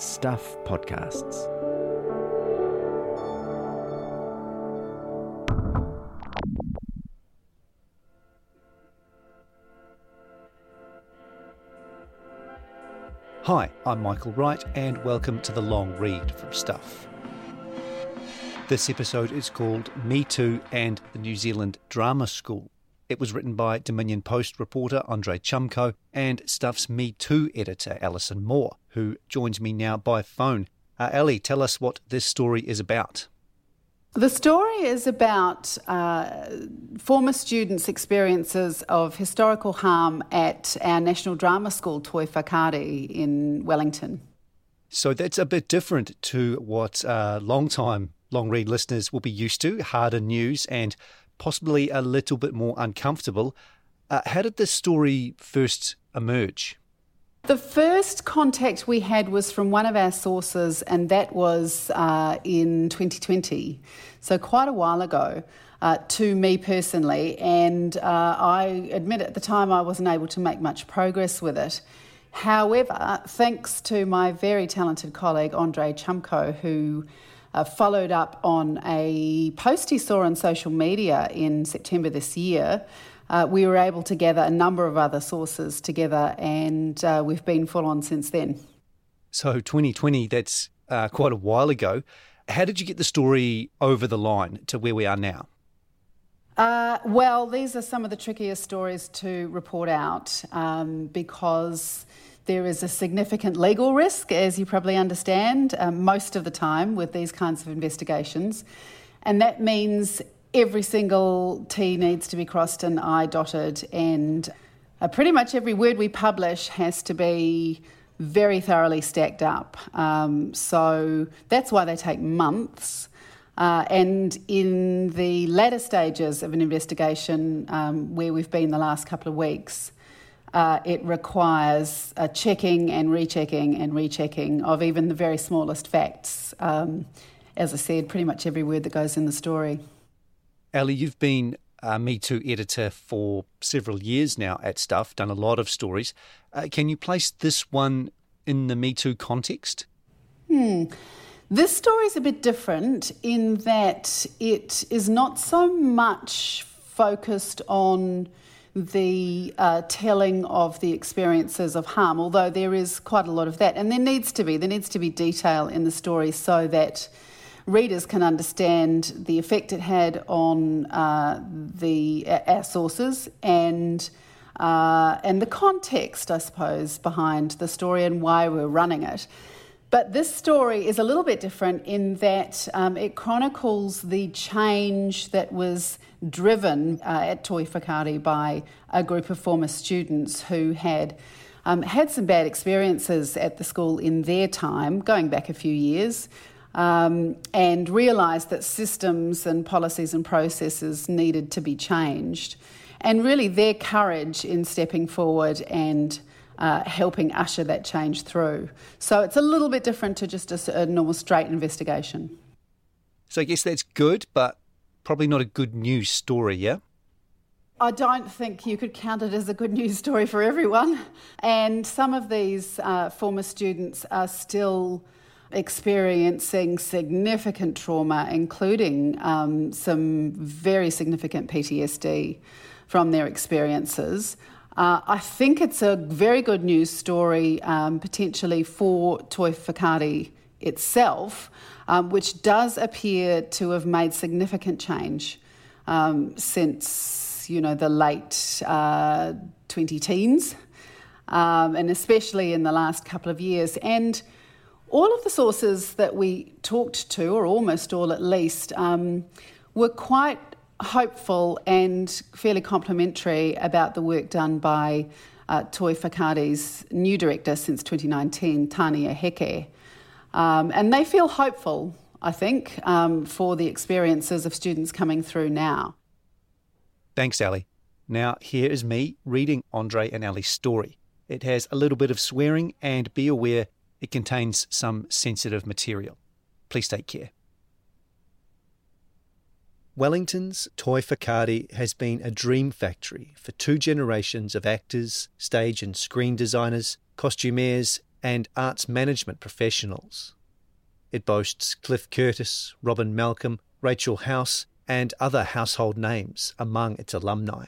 Stuff Podcasts. Hi, I'm Michael Wright, and welcome to the long read from Stuff. This episode is called Me Too and the New Zealand Drama School. It was written by Dominion Post reporter Andre Chumko and Stuff's Me Too editor Alison Mau, who joins me now by phone. Uh, Ellie, tell us what this story is about. The story is about uh, former students' experiences of historical harm at our National Drama School, Toi Whakaari, in Wellington. So that's a bit different to what uh, long time long read listeners will be used to harder news and possibly a little bit more uncomfortable. Uh, how did this story first emerge? The first contact we had was from one of our sources, and that was uh, in 2020, so quite a while ago. Uh, to me personally, and uh, I admit at the time I wasn't able to make much progress with it. However, thanks to my very talented colleague Andre Chumko, who uh, followed up on a post he saw on social media in September this year, uh, we were able to gather a number of other sources together, and uh, we've been full on since then. So, 2020, that's uh, quite a while ago. How did you get the story over the line to where we are now? Uh, well, these are some of the trickiest stories to report out um, because there is a significant legal risk, as you probably understand, um, most of the time with these kinds of investigations. And that means every single T needs to be crossed and I dotted, and uh, pretty much every word we publish has to be very thoroughly stacked up. Um, so that's why they take months. Uh, and in the latter stages of an investigation, um, where we've been the last couple of weeks, uh, it requires checking and rechecking and rechecking of even the very smallest facts. Um, as I said, pretty much every word that goes in the story. Ali, you've been a Me Too editor for several years now at Stuff, done a lot of stories. Uh, can you place this one in the Me Too context? Hmm. This story is a bit different in that it is not so much focused on the uh, telling of the experiences of harm, although there is quite a lot of that. And there needs to be, there needs to be detail in the story so that readers can understand the effect it had on uh, the our sources and uh, and the context, I suppose, behind the story and why we're running it. But this story is a little bit different in that um, it chronicles the change that was driven uh, at Toi Whakaari by a group of former students who had um, had some bad experiences at the school in their time, going back a few years um, and realised that systems and policies and processes needed to be changed. And really, their courage in stepping forward and uh, helping usher that change through. So it's a little bit different to just a, a normal straight investigation. So I guess that's good, but probably not a good news story, yeah? I don't think you could count it as a good news story for everyone. And some of these uh, former students are still experiencing significant trauma, including um, some very significant PTSD from their experiences. Uh, I think it's a very good news story, um, potentially for Toi Whakaari itself, um, which does appear to have made significant change um, since you know the late uh, 20 teens, um, and especially in the last couple of years. And all of the sources that we talked to, or almost all at least, um, were quite hopeful and fairly complimentary about the work done by uh, Toi Whakaari's new director since 2019, Tania Heke. Um, and they feel hopeful, I think, um, for the experiences of students coming through now. Thanks, Ali. Now, here is me reading Andre and Ali's story. It has a little bit of swearing, and be aware it contains some sensitive material. Please take care. Wellington's Toi Whakaari has been a dream factory for two generations of actors, stage and screen designers, costumiers, and arts management professionals. It boasts Cliff Curtis, Robyn Malcolm, Rachel House, and other household names among its alumni.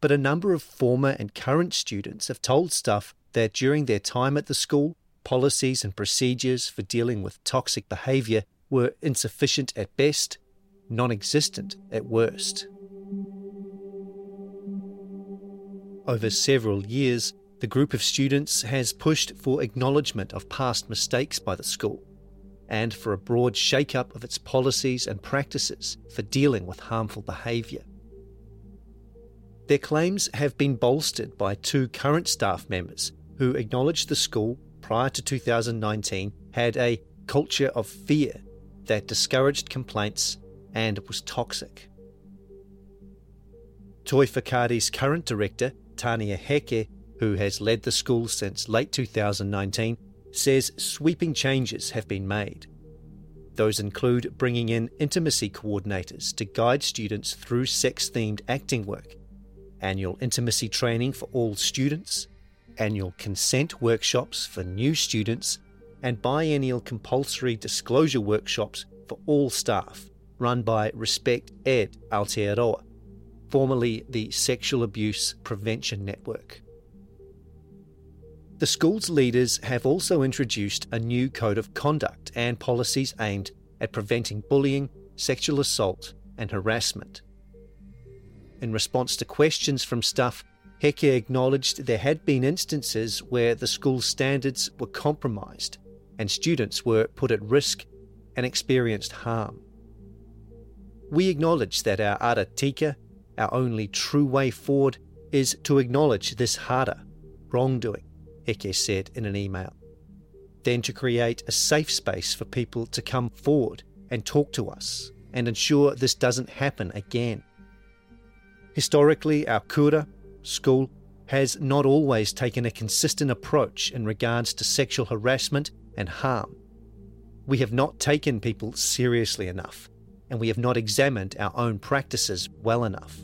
But a number of former and current students have told Stuff that during their time at the school, policies and procedures for dealing with toxic behaviour were insufficient at best, non existent at worst. Over several years, the group of students has pushed for acknowledgement of past mistakes by the school and for a broad shake up of its policies and practices for dealing with harmful behaviour. Their claims have been bolstered by two current staff members who acknowledged the school prior to 2019 had a culture of fear that discouraged complaints and was toxic. Toi Whakaari's current director, Tania Heke, who has led the school since late 2019, says sweeping changes have been made. Those include bringing in intimacy coordinators to guide students through sex themed acting work, annual intimacy training for all students, annual consent workshops for new students, and biennial compulsory disclosure workshops for all staff run by Respect Ed Aotearoa formerly the Sexual Abuse Prevention Network. The school's leaders have also introduced a new code of conduct and policies aimed at preventing bullying, sexual assault, and harassment. In response to questions from staff, Heke acknowledged there had been instances where the school's standards were compromised and students were put at risk and experienced harm. We acknowledge that our ara tika our only true way forward is to acknowledge this harder wrongdoing, Heke said in an email. Then to create a safe space for people to come forward and talk to us and ensure this doesn't happen again. Historically, our kura, school, has not always taken a consistent approach in regards to sexual harassment and harm. We have not taken people seriously enough, and we have not examined our own practices well enough.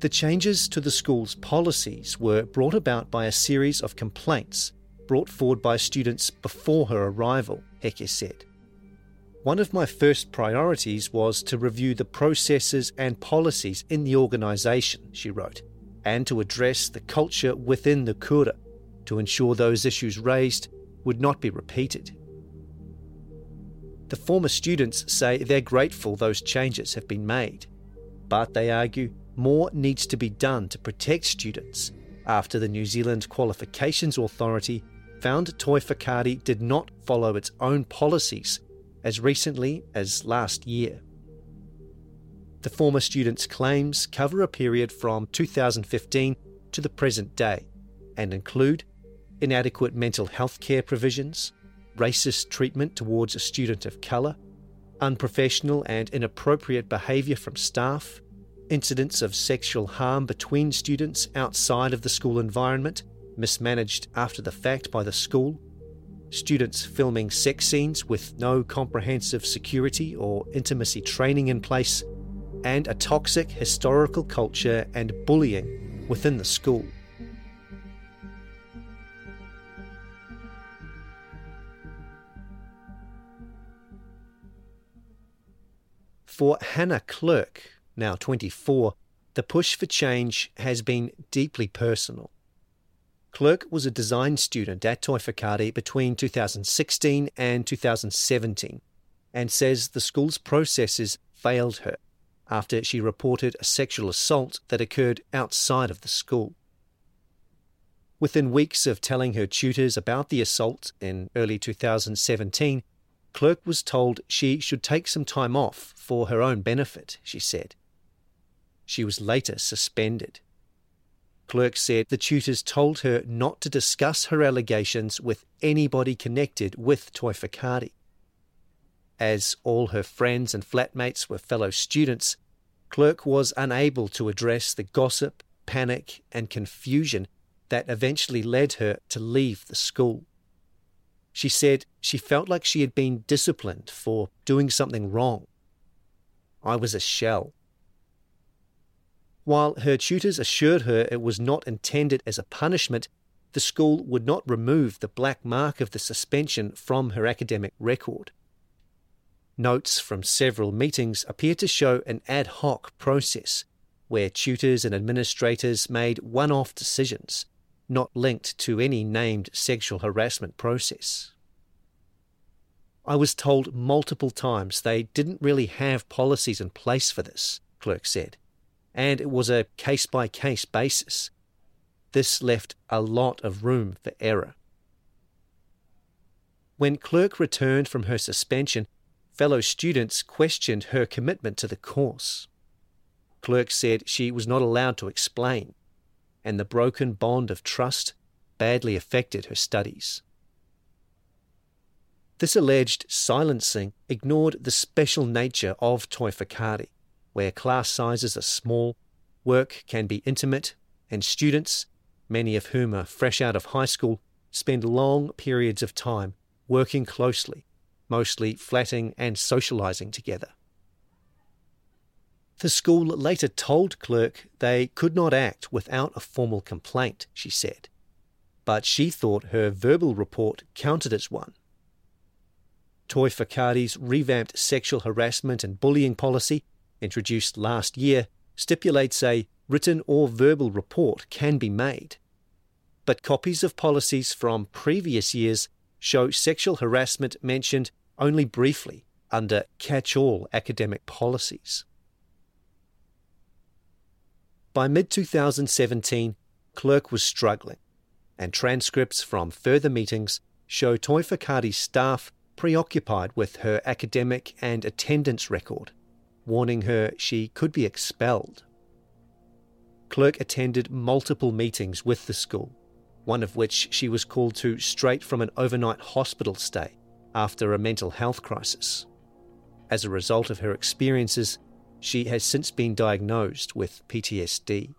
The changes to the school's policies were brought about by a series of complaints brought forward by students before her arrival, Heke said. One of my first priorities was to review the processes and policies in the organisation, she wrote, and to address the culture within the Kura to ensure those issues raised would not be repeated. The former students say they're grateful those changes have been made, but they argue more needs to be done to protect students after the New Zealand Qualifications Authority found Toi Whakaari did not follow its own policies as recently as last year. The former students' claims cover a period from 2015 to the present day and include inadequate mental health care provisions, racist treatment towards a student of colour, unprofessional and inappropriate behaviour from staff, incidents of sexual harm between students outside of the school environment, mismanaged after the fact by the school, students filming sex scenes with no comprehensive security or intimacy training in place, and a toxic historical culture and bullying within the school. For Hannah Clerk, now 24, the push for change has been deeply personal. Clerk was a design student at Toi Whakaari between 2016 and 2017 and says the school's processes failed her after she reported a sexual assault that occurred outside of the school. Within weeks of telling her tutors about the assault in early 2017, Clerk was told she should take some time off for her own benefit, she said. She was later suspended. Clerk said the tutors told her not to discuss her allegations with anybody connected with Toi Whakaari. As all her friends and flatmates were fellow students, Clerk was unable to address the gossip, panic, and confusion that eventually led her to leave the school. She said she felt like she had been disciplined for doing something wrong. I was a shell. While her tutors assured her it was not intended as a punishment, the school would not remove the black mark of the suspension from her academic record. Notes from several meetings appear to show an ad hoc process where tutors and administrators made one off decisions, not linked to any named sexual harassment process. I was told multiple times they didn't really have policies in place for this, Clerk said, and it was a case by case basis. This left a lot of room for error. When Clerk returned from her suspension, fellow students questioned her commitment to the course. Clerk said she was not allowed to explain, and the broken bond of trust badly affected her studies. This alleged silencing ignored the special nature of Whakaari, where class sizes are small, work can be intimate, and students, many of whom are fresh out of high school, spend long periods of time working closely, mostly flatting and socializing together. The school later told Clerk they could not act without a formal complaint, she said, but she thought her verbal report counted as one. Toi Whakaari's revamped sexual harassment and bullying policy, introduced last year, stipulates a written or verbal report can be made. But copies of policies from previous years show sexual harassment mentioned only briefly under catch all academic policies. By mid 2017, Clerk was struggling, and transcripts from further meetings show Whakaari's staff preoccupied with her academic and attendance record, warning her she could be expelled. Clerk attended multiple meetings with the school, one of which she was called to straight from an overnight hospital stay after a mental health crisis. As a result of her experiences, she has since been diagnosed with PTSD.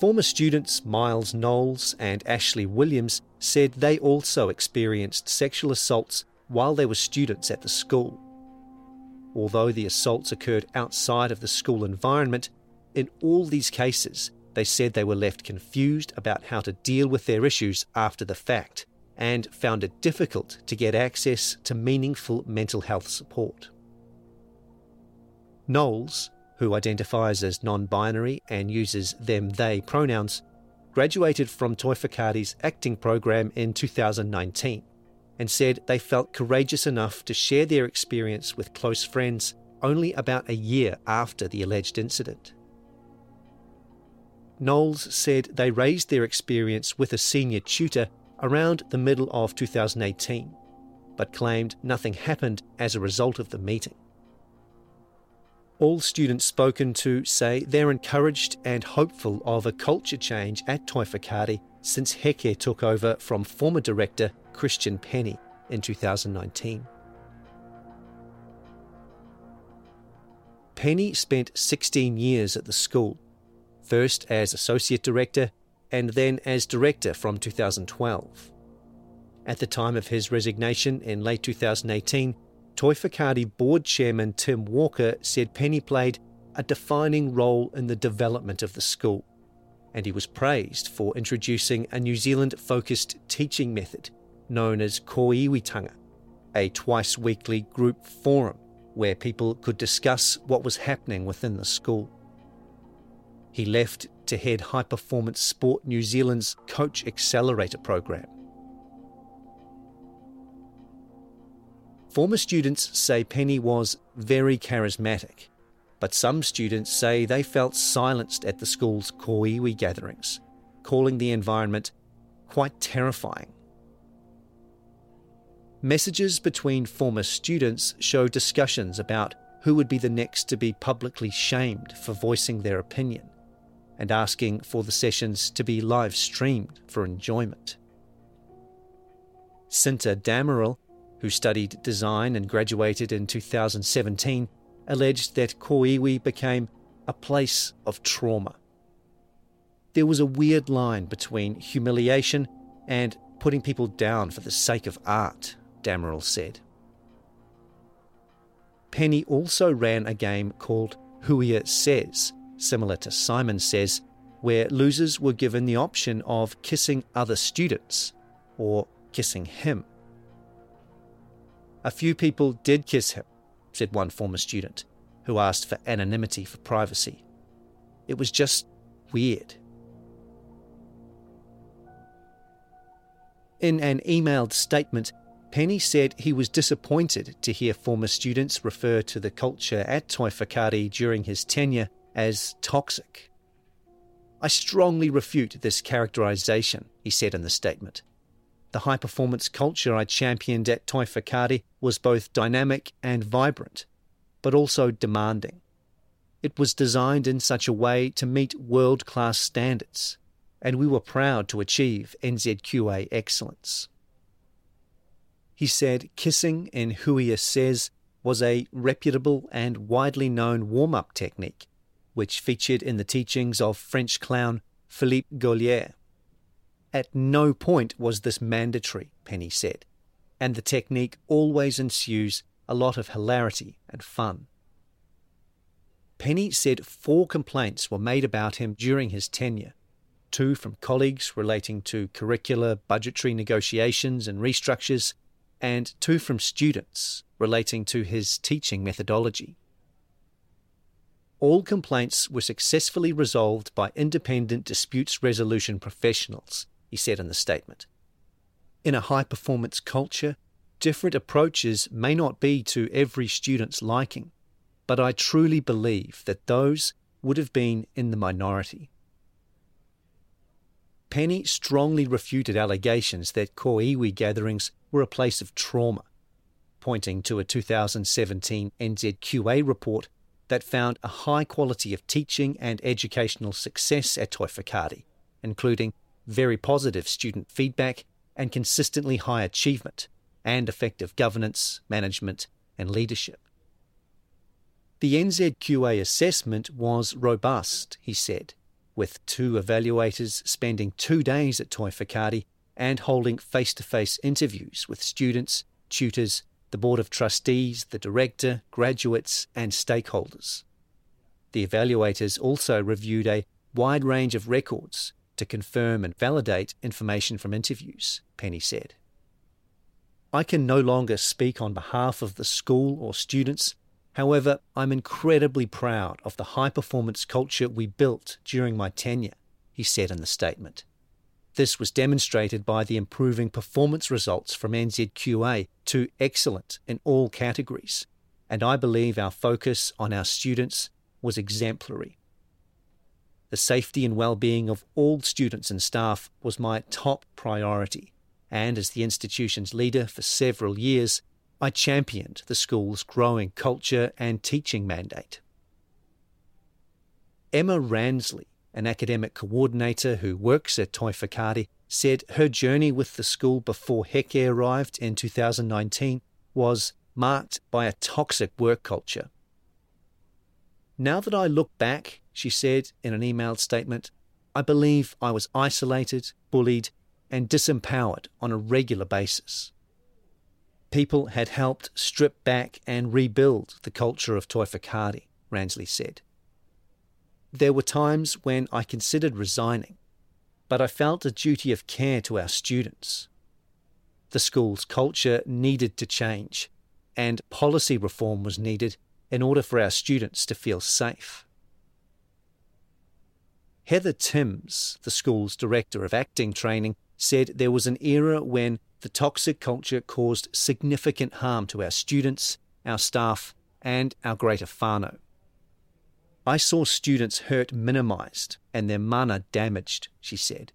Former students Miles Knowles and Ashley Williams said they also experienced sexual assaults while they were students at the school. Although the assaults occurred outside of the school environment, in all these cases, they said they were left confused about how to deal with their issues after the fact and found it difficult to get access to meaningful mental health support. Knowles, who identifies as non binary and uses them they pronouns, graduated from Toi Whakaari's acting program in 2019 and said they felt courageous enough to share their experience with close friends only about a year after the alleged incident. Knowles said they raised their experience with a senior tutor around the middle of 2018, but claimed nothing happened as a result of the meeting. All students spoken to say they're encouraged and hopeful of a culture change at Toi Whakaari since Heke took over from former director Christian Penny in 2019. Penny spent 16 years at the school, first as associate director and then as director from 2012. At the time of his resignation in late 2018, Toi Whakaari board chairman Tim Walker said Penny played a defining role in the development of the school, and he was praised for introducing a New Zealand focused teaching method known as Koiwitanga, a twice weekly group forum where people could discuss what was happening within the school. He left to head High Performance Sport New Zealand's Coach Accelerator program. Former students say Penny was very charismatic, but some students say they felt silenced at the school's koiwi gatherings, calling the environment quite terrifying. Messages between former students show discussions about who would be the next to be publicly shamed for voicing their opinion, and asking for the sessions to be live streamed for enjoyment. Cinta Damerel who studied design and graduated in 2017, alleged that Koiwi became a place of trauma. There was a weird line between humiliation and putting people down for the sake of art, Damerel said. Penny also ran a game called Huia Says, similar to Simon Says, where losers were given the option of kissing other students or kissing him. A few people did kiss him, said one former student, who asked for anonymity for privacy. It was just weird. In an emailed statement, Penny said he was disappointed to hear former students refer to the culture at Toi Whakaari during his tenure as toxic. I strongly refute this characterization, he said in the statement. The high performance culture I championed at Toi Whakaari was both dynamic and vibrant, but also demanding. It was designed in such a way to meet world class standards, and we were proud to achieve NZQA excellence. He said kissing in Huia Says was a reputable and widely known warm up technique, which featured in the teachings of French clown Philippe Gaulier. At no point was this mandatory, Penny said, and the technique always ensues a lot of hilarity and fun. Penny said four complaints were made about him during his tenure two from colleagues relating to curricular budgetary negotiations and restructures, and two from students relating to his teaching methodology. All complaints were successfully resolved by independent disputes resolution professionals, he said in the statement. In a high performance culture, different approaches may not be to every student's liking, but I truly believe that those would have been in the minority. Penny strongly refuted allegations that ko iwi gatherings were a place of trauma, pointing to a 2017 NZQA report that found a high quality of teaching and educational success at Toi Whakaari, including very positive student feedback, and consistently high achievement, and effective governance, management, and leadership. The NZQA assessment was robust, he said, with two evaluators spending two days at Toi Whakaari and holding face to face interviews with students, tutors, the Board of Trustees, the Director, graduates, and stakeholders. The evaluators also reviewed a wide range of records to confirm and validate information from interviews, Penny said. I can no longer speak on behalf of the school or students. However, I'm incredibly proud of the high performance culture we built during my tenure, he said in the statement. This was demonstrated by the improving performance results from NZQA to excellent in all categories, and I believe our focus on our students was exemplary. The safety and well-being of all students and staff was my top priority, and as the institution's leader for several years, I championed the school's growing culture and teaching mandate. Emma Ransley, an academic coordinator who works at Toi Whakaari, said her journey with the school before Heke arrived in 2019 was marked by a toxic work culture. Now that I look back, she said in an emailed statement, I believe I was isolated, bullied, and disempowered on a regular basis. People had helped strip back and rebuild the culture of Toi Whakaari, Ransley said. There were times when I considered resigning, but I felt a duty of care to our students. The school's culture needed to change, and policy reform was needed in order for our students to feel safe. Heather Timms, the school's director of acting training, said there was an era when the toxic culture caused significant harm to our students, our staff, and our greater whānau. I saw students hurt minimised and their mana damaged, she said.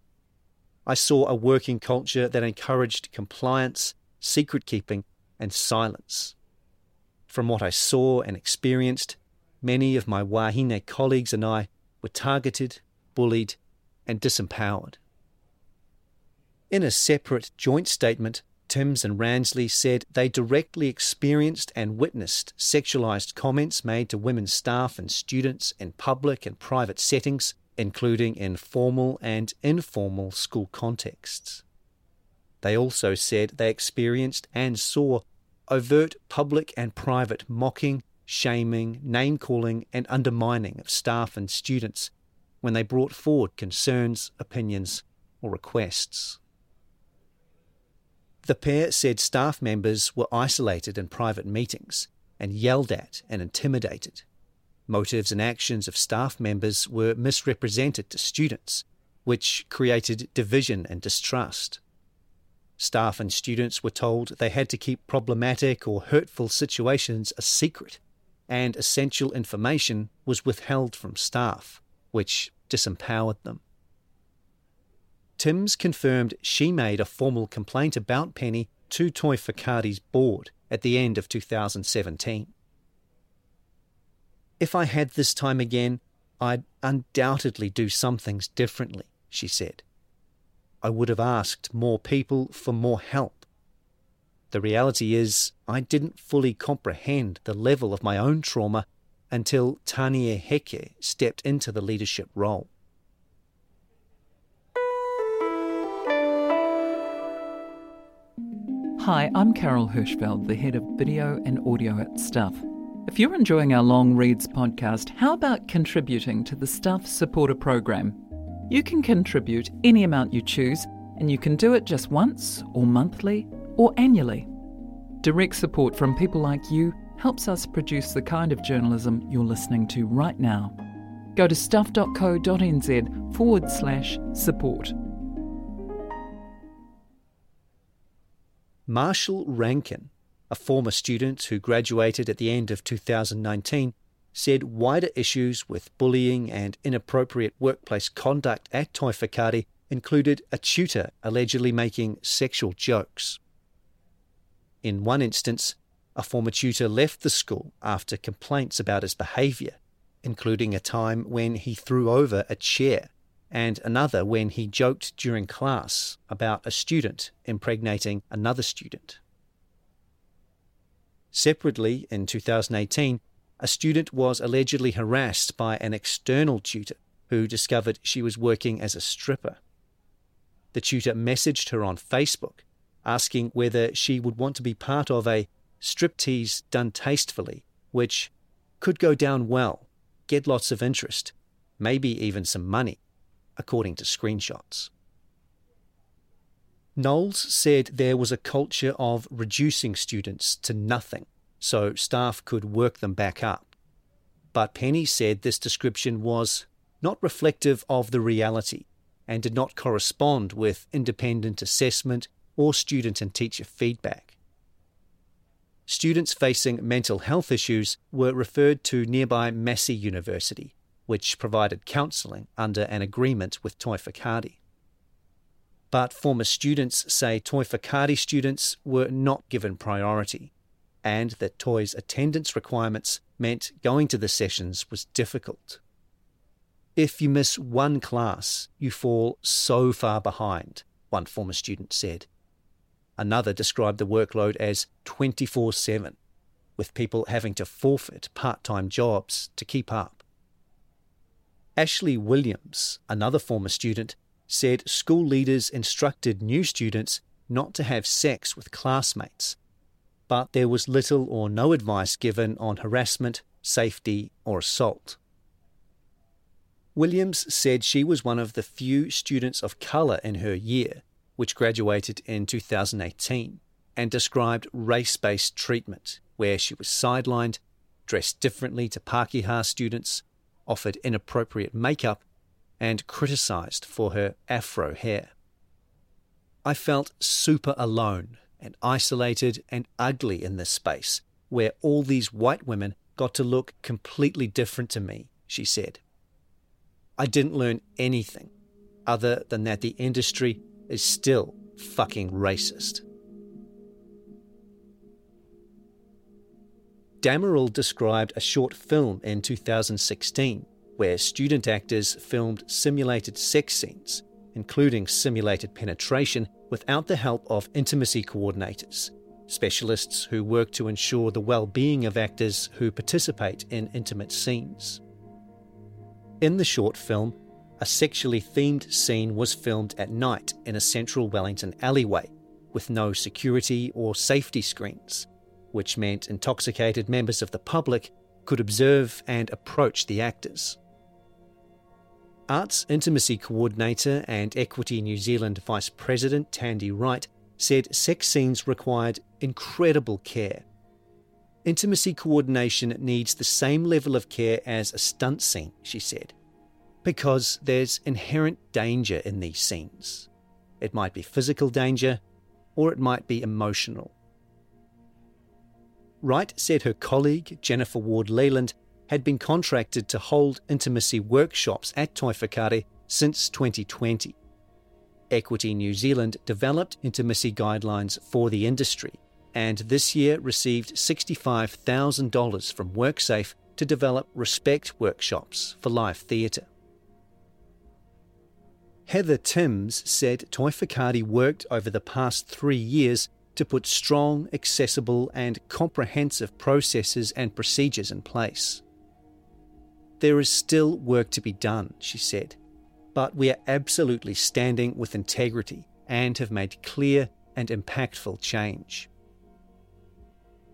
I saw a working culture that encouraged compliance, secret keeping, and silence. From what I saw and experienced, many of my wahine colleagues and I were targeted, bullied, and disempowered. In a separate joint statement, Timms and Ransley said they directly experienced and witnessed sexualized comments made to women staff and students in public and private settings, including in formal and informal school contexts. They also said they experienced and saw overt public and private mocking, shaming, name calling, and undermining of staff and students when they brought forward concerns, opinions, or requests. The pair said staff members were isolated in private meetings and yelled at and intimidated. Motives and actions of staff members were misrepresented to students, which created division and distrust. Staff and students were told they had to keep problematic or hurtful situations a secret, and essential information was withheld from staff, which disempowered them. Timms confirmed she made a formal complaint about Penny to Toi Whakaari's board at the end of 2017. If I had this time again, I'd undoubtedly do some things differently, she said. I would have asked more people for more help. The reality is, I didn't fully comprehend the level of my own trauma until Tania Heke stepped into the leadership role. Hi, I'm Carol Hirschfeld, the head of video and audio at Stuff. If you're enjoying our Long Reads podcast, how about contributing to the Stuff Supporter Program? You can contribute any amount you choose, and you can do it just once, or monthly, or annually. Direct support from people like you helps us produce the kind of journalism you're listening to right now. Go to stuff.co.nz forward slash support. Marshall Rankin, a former student who graduated at the end of 2019, said wider issues with bullying and inappropriate workplace conduct at Toi Whakaari included a tutor allegedly making sexual jokes. In one instance, a former tutor left the school after complaints about his behaviour, including a time when he threw over a chair and another when he joked during class about a student impregnating another student. Separately, in 2018, a student was allegedly harassed by an external tutor who discovered she was working as a stripper. The tutor messaged her on Facebook asking whether she would want to be part of a striptease done tastefully, which could go down well, get lots of interest, maybe even some money according to screenshots. Knowles said there was a culture of reducing students to nothing so staff could work them back up. But Penny said this description was not reflective of the reality and did not correspond with independent assessment or student and teacher feedback. Students facing mental health issues were referred to nearby Massey University, which provided counselling under an agreement with Toi Whakaari. But former students say Toi Whakaari students were not given priority, and that Toi's attendance requirements meant going to the sessions was difficult. If you miss one class, you fall so far behind, one former student said. Another described the workload as 24 7, with people having to forfeit part time jobs to keep up. Ashley Williams, another former student, said school leaders instructed new students not to have sex with classmates, but there was little or no advice given on harassment, safety, or assault. Williams said she was one of the few students of colour in her year, which graduated in 2018, and described race based treatment, where she was sidelined, dressed differently to Pākehā students, offered inappropriate makeup, and criticised for her afro hair. I felt super alone and isolated and ugly in this space where all these white women got to look completely different to me, she said. I didn't learn anything other than that the industry is still fucking racist. Damerel described a short film in 2016 where student actors filmed simulated sex scenes, including simulated penetration, without the help of intimacy coordinators, specialists who work to ensure the well being of actors who participate in intimate scenes. In the short film, a sexually themed scene was filmed at night in a central Wellington alleyway with no security or safety screens which meant intoxicated members of the public could observe and approach the actors. Arts Intimacy Coordinator and Equity New Zealand Vice President Tandy Wright said sex scenes required incredible care. Intimacy coordination needs the same level of care as a stunt scene, she said, because there's inherent danger in these scenes. It might be physical danger, or it might be emotional. Wright said her colleague, Jennifer Ward Lealand, had been contracted to hold intimacy workshops at Toi Whakaari since 2020. Equity New Zealand developed intimacy guidelines for the industry and this year received $65,000 from WorkSafe to develop respect workshops for live theatre. Heather Timms said Toi Whakaari worked over the past three years to put strong, accessible, and comprehensive processes and procedures in place. There is still work to be done, she said, but we are absolutely standing with integrity and have made clear and impactful change.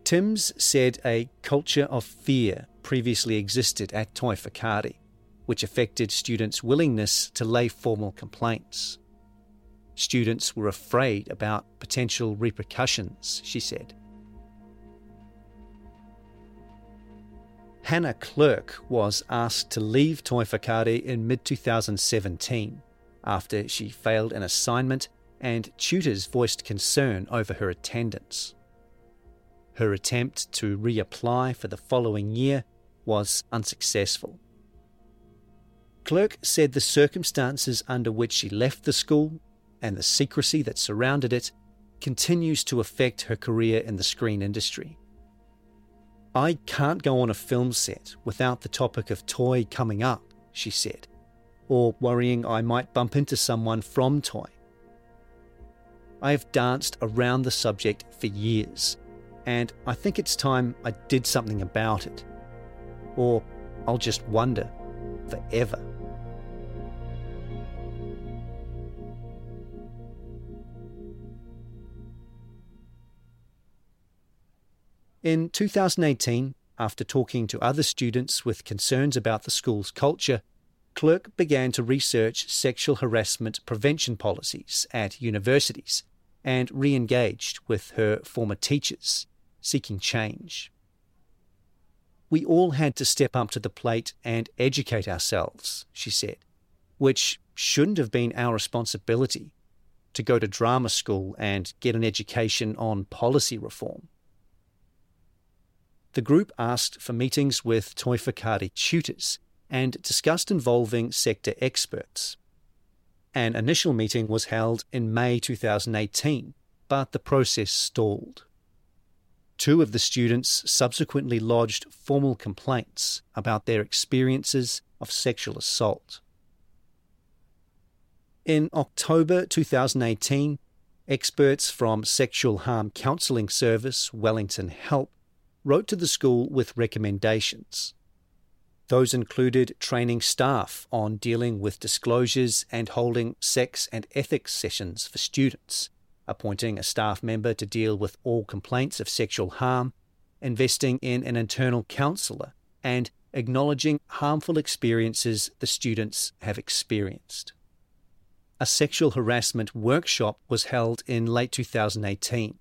Timms said a culture of fear previously existed at Toi which affected students' willingness to lay formal complaints. Students were afraid about potential repercussions, she said. Hannah Clerk was asked to leave Toi Whakaari in mid 2017 after she failed an assignment and tutors voiced concern over her attendance. Her attempt to reapply for the following year was unsuccessful. Clerk said the circumstances under which she left the school and the secrecy that surrounded it continues to affect her career in the screen industry. I can't go on a film set without the topic of Toi coming up, she said, or worrying I might bump into someone from Toi. I have danced around the subject for years, and I think it's time I did something about it. Or I'll just wonder forever. In 2018, after talking to other students with concerns about the school's culture, Clerk began to research sexual harassment prevention policies at universities and re engaged with her former teachers, seeking change. We all had to step up to the plate and educate ourselves, she said, which shouldn't have been our responsibility to go to drama school and get an education on policy reform. The group asked for meetings with Toi Whakaari tutors and discussed involving sector experts. An initial meeting was held in May 2018, but the process stalled. Two of the students subsequently lodged formal complaints about their experiences of sexual assault. In October 2018, experts from Sexual Harm Counselling Service Wellington Help wrote to the school with recommendations. Those included training staff on dealing with disclosures and holding sex and ethics sessions for students, appointing a staff member to deal with all complaints of sexual harm, investing in an internal counsellor, and acknowledging harmful experiences the students have experienced. A sexual harassment workshop was held in late 2018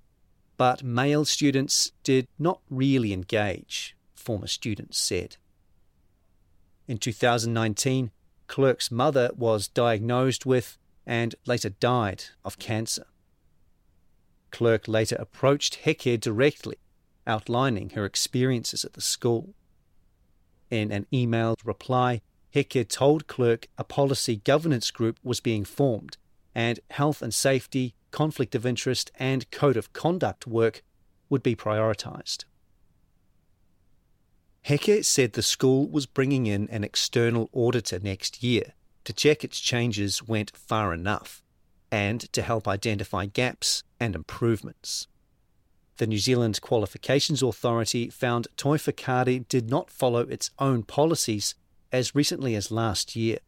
but male students did not really engage, former students said. In 2019, Clerk's mother was diagnosed with and later died of cancer. Clerk later approached Heke directly, outlining her experiences at the school. In an emailed reply, Heke told Clerk a policy governance group was being formed and health and safety conflict of interest, and code of conduct work would be prioritised. Heke said the school was bringing in an external auditor next year to check its changes went far enough and to help identify gaps and improvements. The New Zealand Qualifications Authority found Toi Whakaari did not follow its own policies as recently as last year.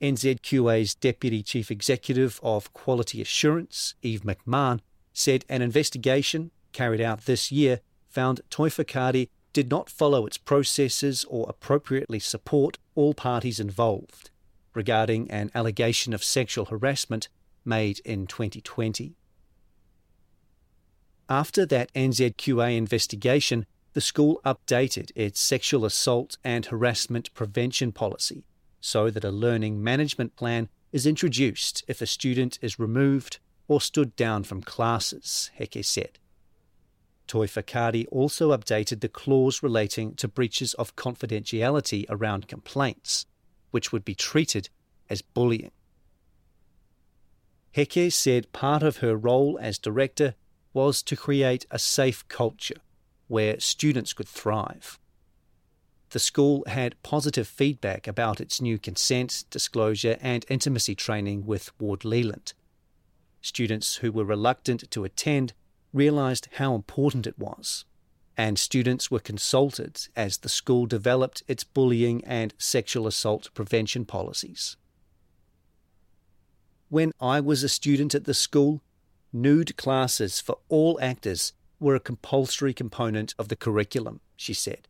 NZQA's Deputy Chief Executive of Quality Assurance, Eve McMahon, said an investigation carried out this year found Toi Whakaari did not follow its processes or appropriately support all parties involved regarding an allegation of sexual harassment made in 2020. After that NZQA investigation, the school updated its sexual assault and harassment prevention policy so that a learning management plan is introduced if a student is removed or stood down from classes, Heke said. Toi Whakaari also updated the clause relating to breaches of confidentiality around complaints, which would be treated as bullying. Heke said part of her role as director was to create a safe culture where students could thrive. The school had positive feedback about its new consent, disclosure, and intimacy training with Ward Lealand. Students who were reluctant to attend realised how important it was, and students were consulted as the school developed its bullying and sexual assault prevention policies. When I was a student at the school, nude classes for all actors were a compulsory component of the curriculum, she said.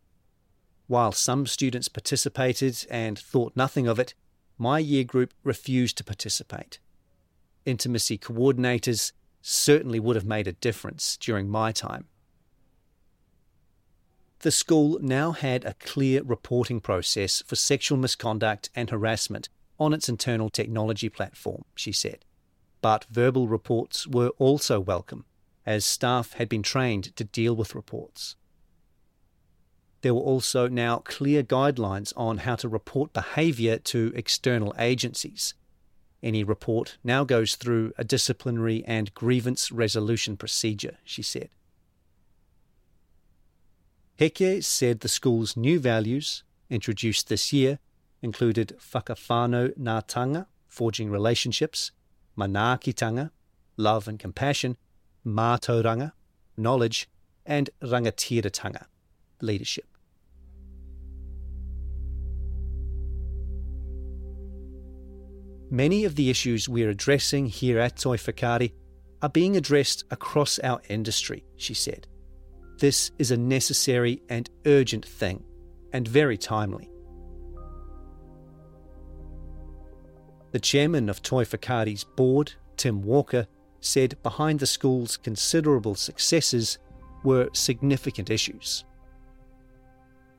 While some students participated and thought nothing of it, my year group refused to participate. Intimacy coordinators certainly would have made a difference during my time. The school now had a clear reporting process for sexual misconduct and harassment on its internal technology platform, she said. But verbal reports were also welcome, as staff had been trained to deal with reports. There were also now clear guidelines on how to report behaviour to external agencies. Any report now goes through a disciplinary and grievance resolution procedure, she said. Heke said the school's new values, introduced this year, included nā tanga, forging relationships, manaakitanga, love and compassion, mātauranga, knowledge, and rangatiratanga, leadership. Many of the issues we're addressing here at Toi Whakaari are being addressed across our industry, she said. This is a necessary and urgent thing, and very timely. The chairman of Toi Whakaari's board, Tim Walker, said behind the school's considerable successes were significant issues.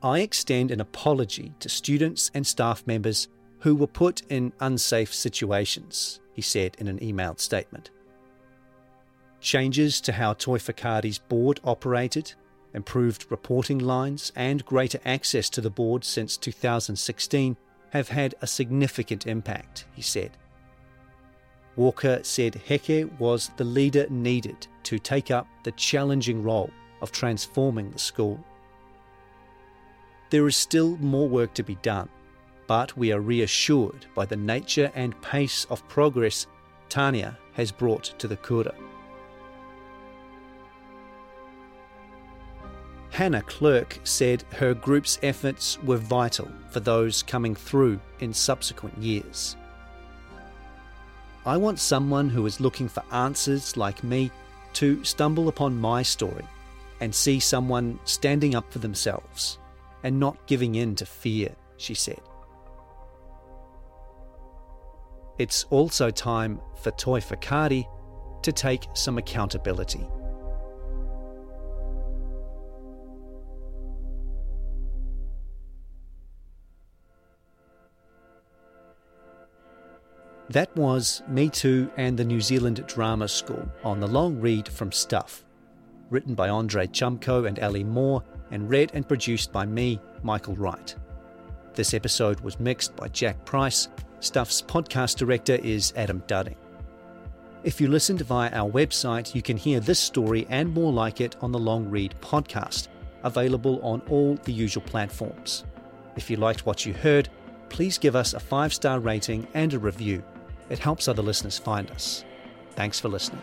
I extend an apology to students and staff members who were put in unsafe situations, he said in an emailed statement. Changes to how Toi Whakaari's board operated, improved reporting lines, and greater access to the board since 2016 have had a significant impact, he said. Walker said Heke was the leader needed to take up the challenging role of transforming the school. There is still more work to be done, but we are reassured by the nature and pace of progress Tania has brought to the Kura. Hannah Clerk said her group's efforts were vital for those coming through in subsequent years. I want someone who is looking for answers like me to stumble upon my story and see someone standing up for themselves and not giving in to fear, she said. It's also time for Toi Whakaari to take some accountability. That was Me Too and the New Zealand Drama School on the long read from Stuff, written by Andre Chumko and Ali Moore, and read and produced by me, Michael Wright. This episode was mixed by Jack Price. Stuff's podcast director is Adam Dudding. If you listened via our website, you can hear this story and more like it on the Long Read podcast, available on all the usual platforms. If you liked what you heard, please give us a five star rating and a review it helps other listeners find us. Thanks for listening.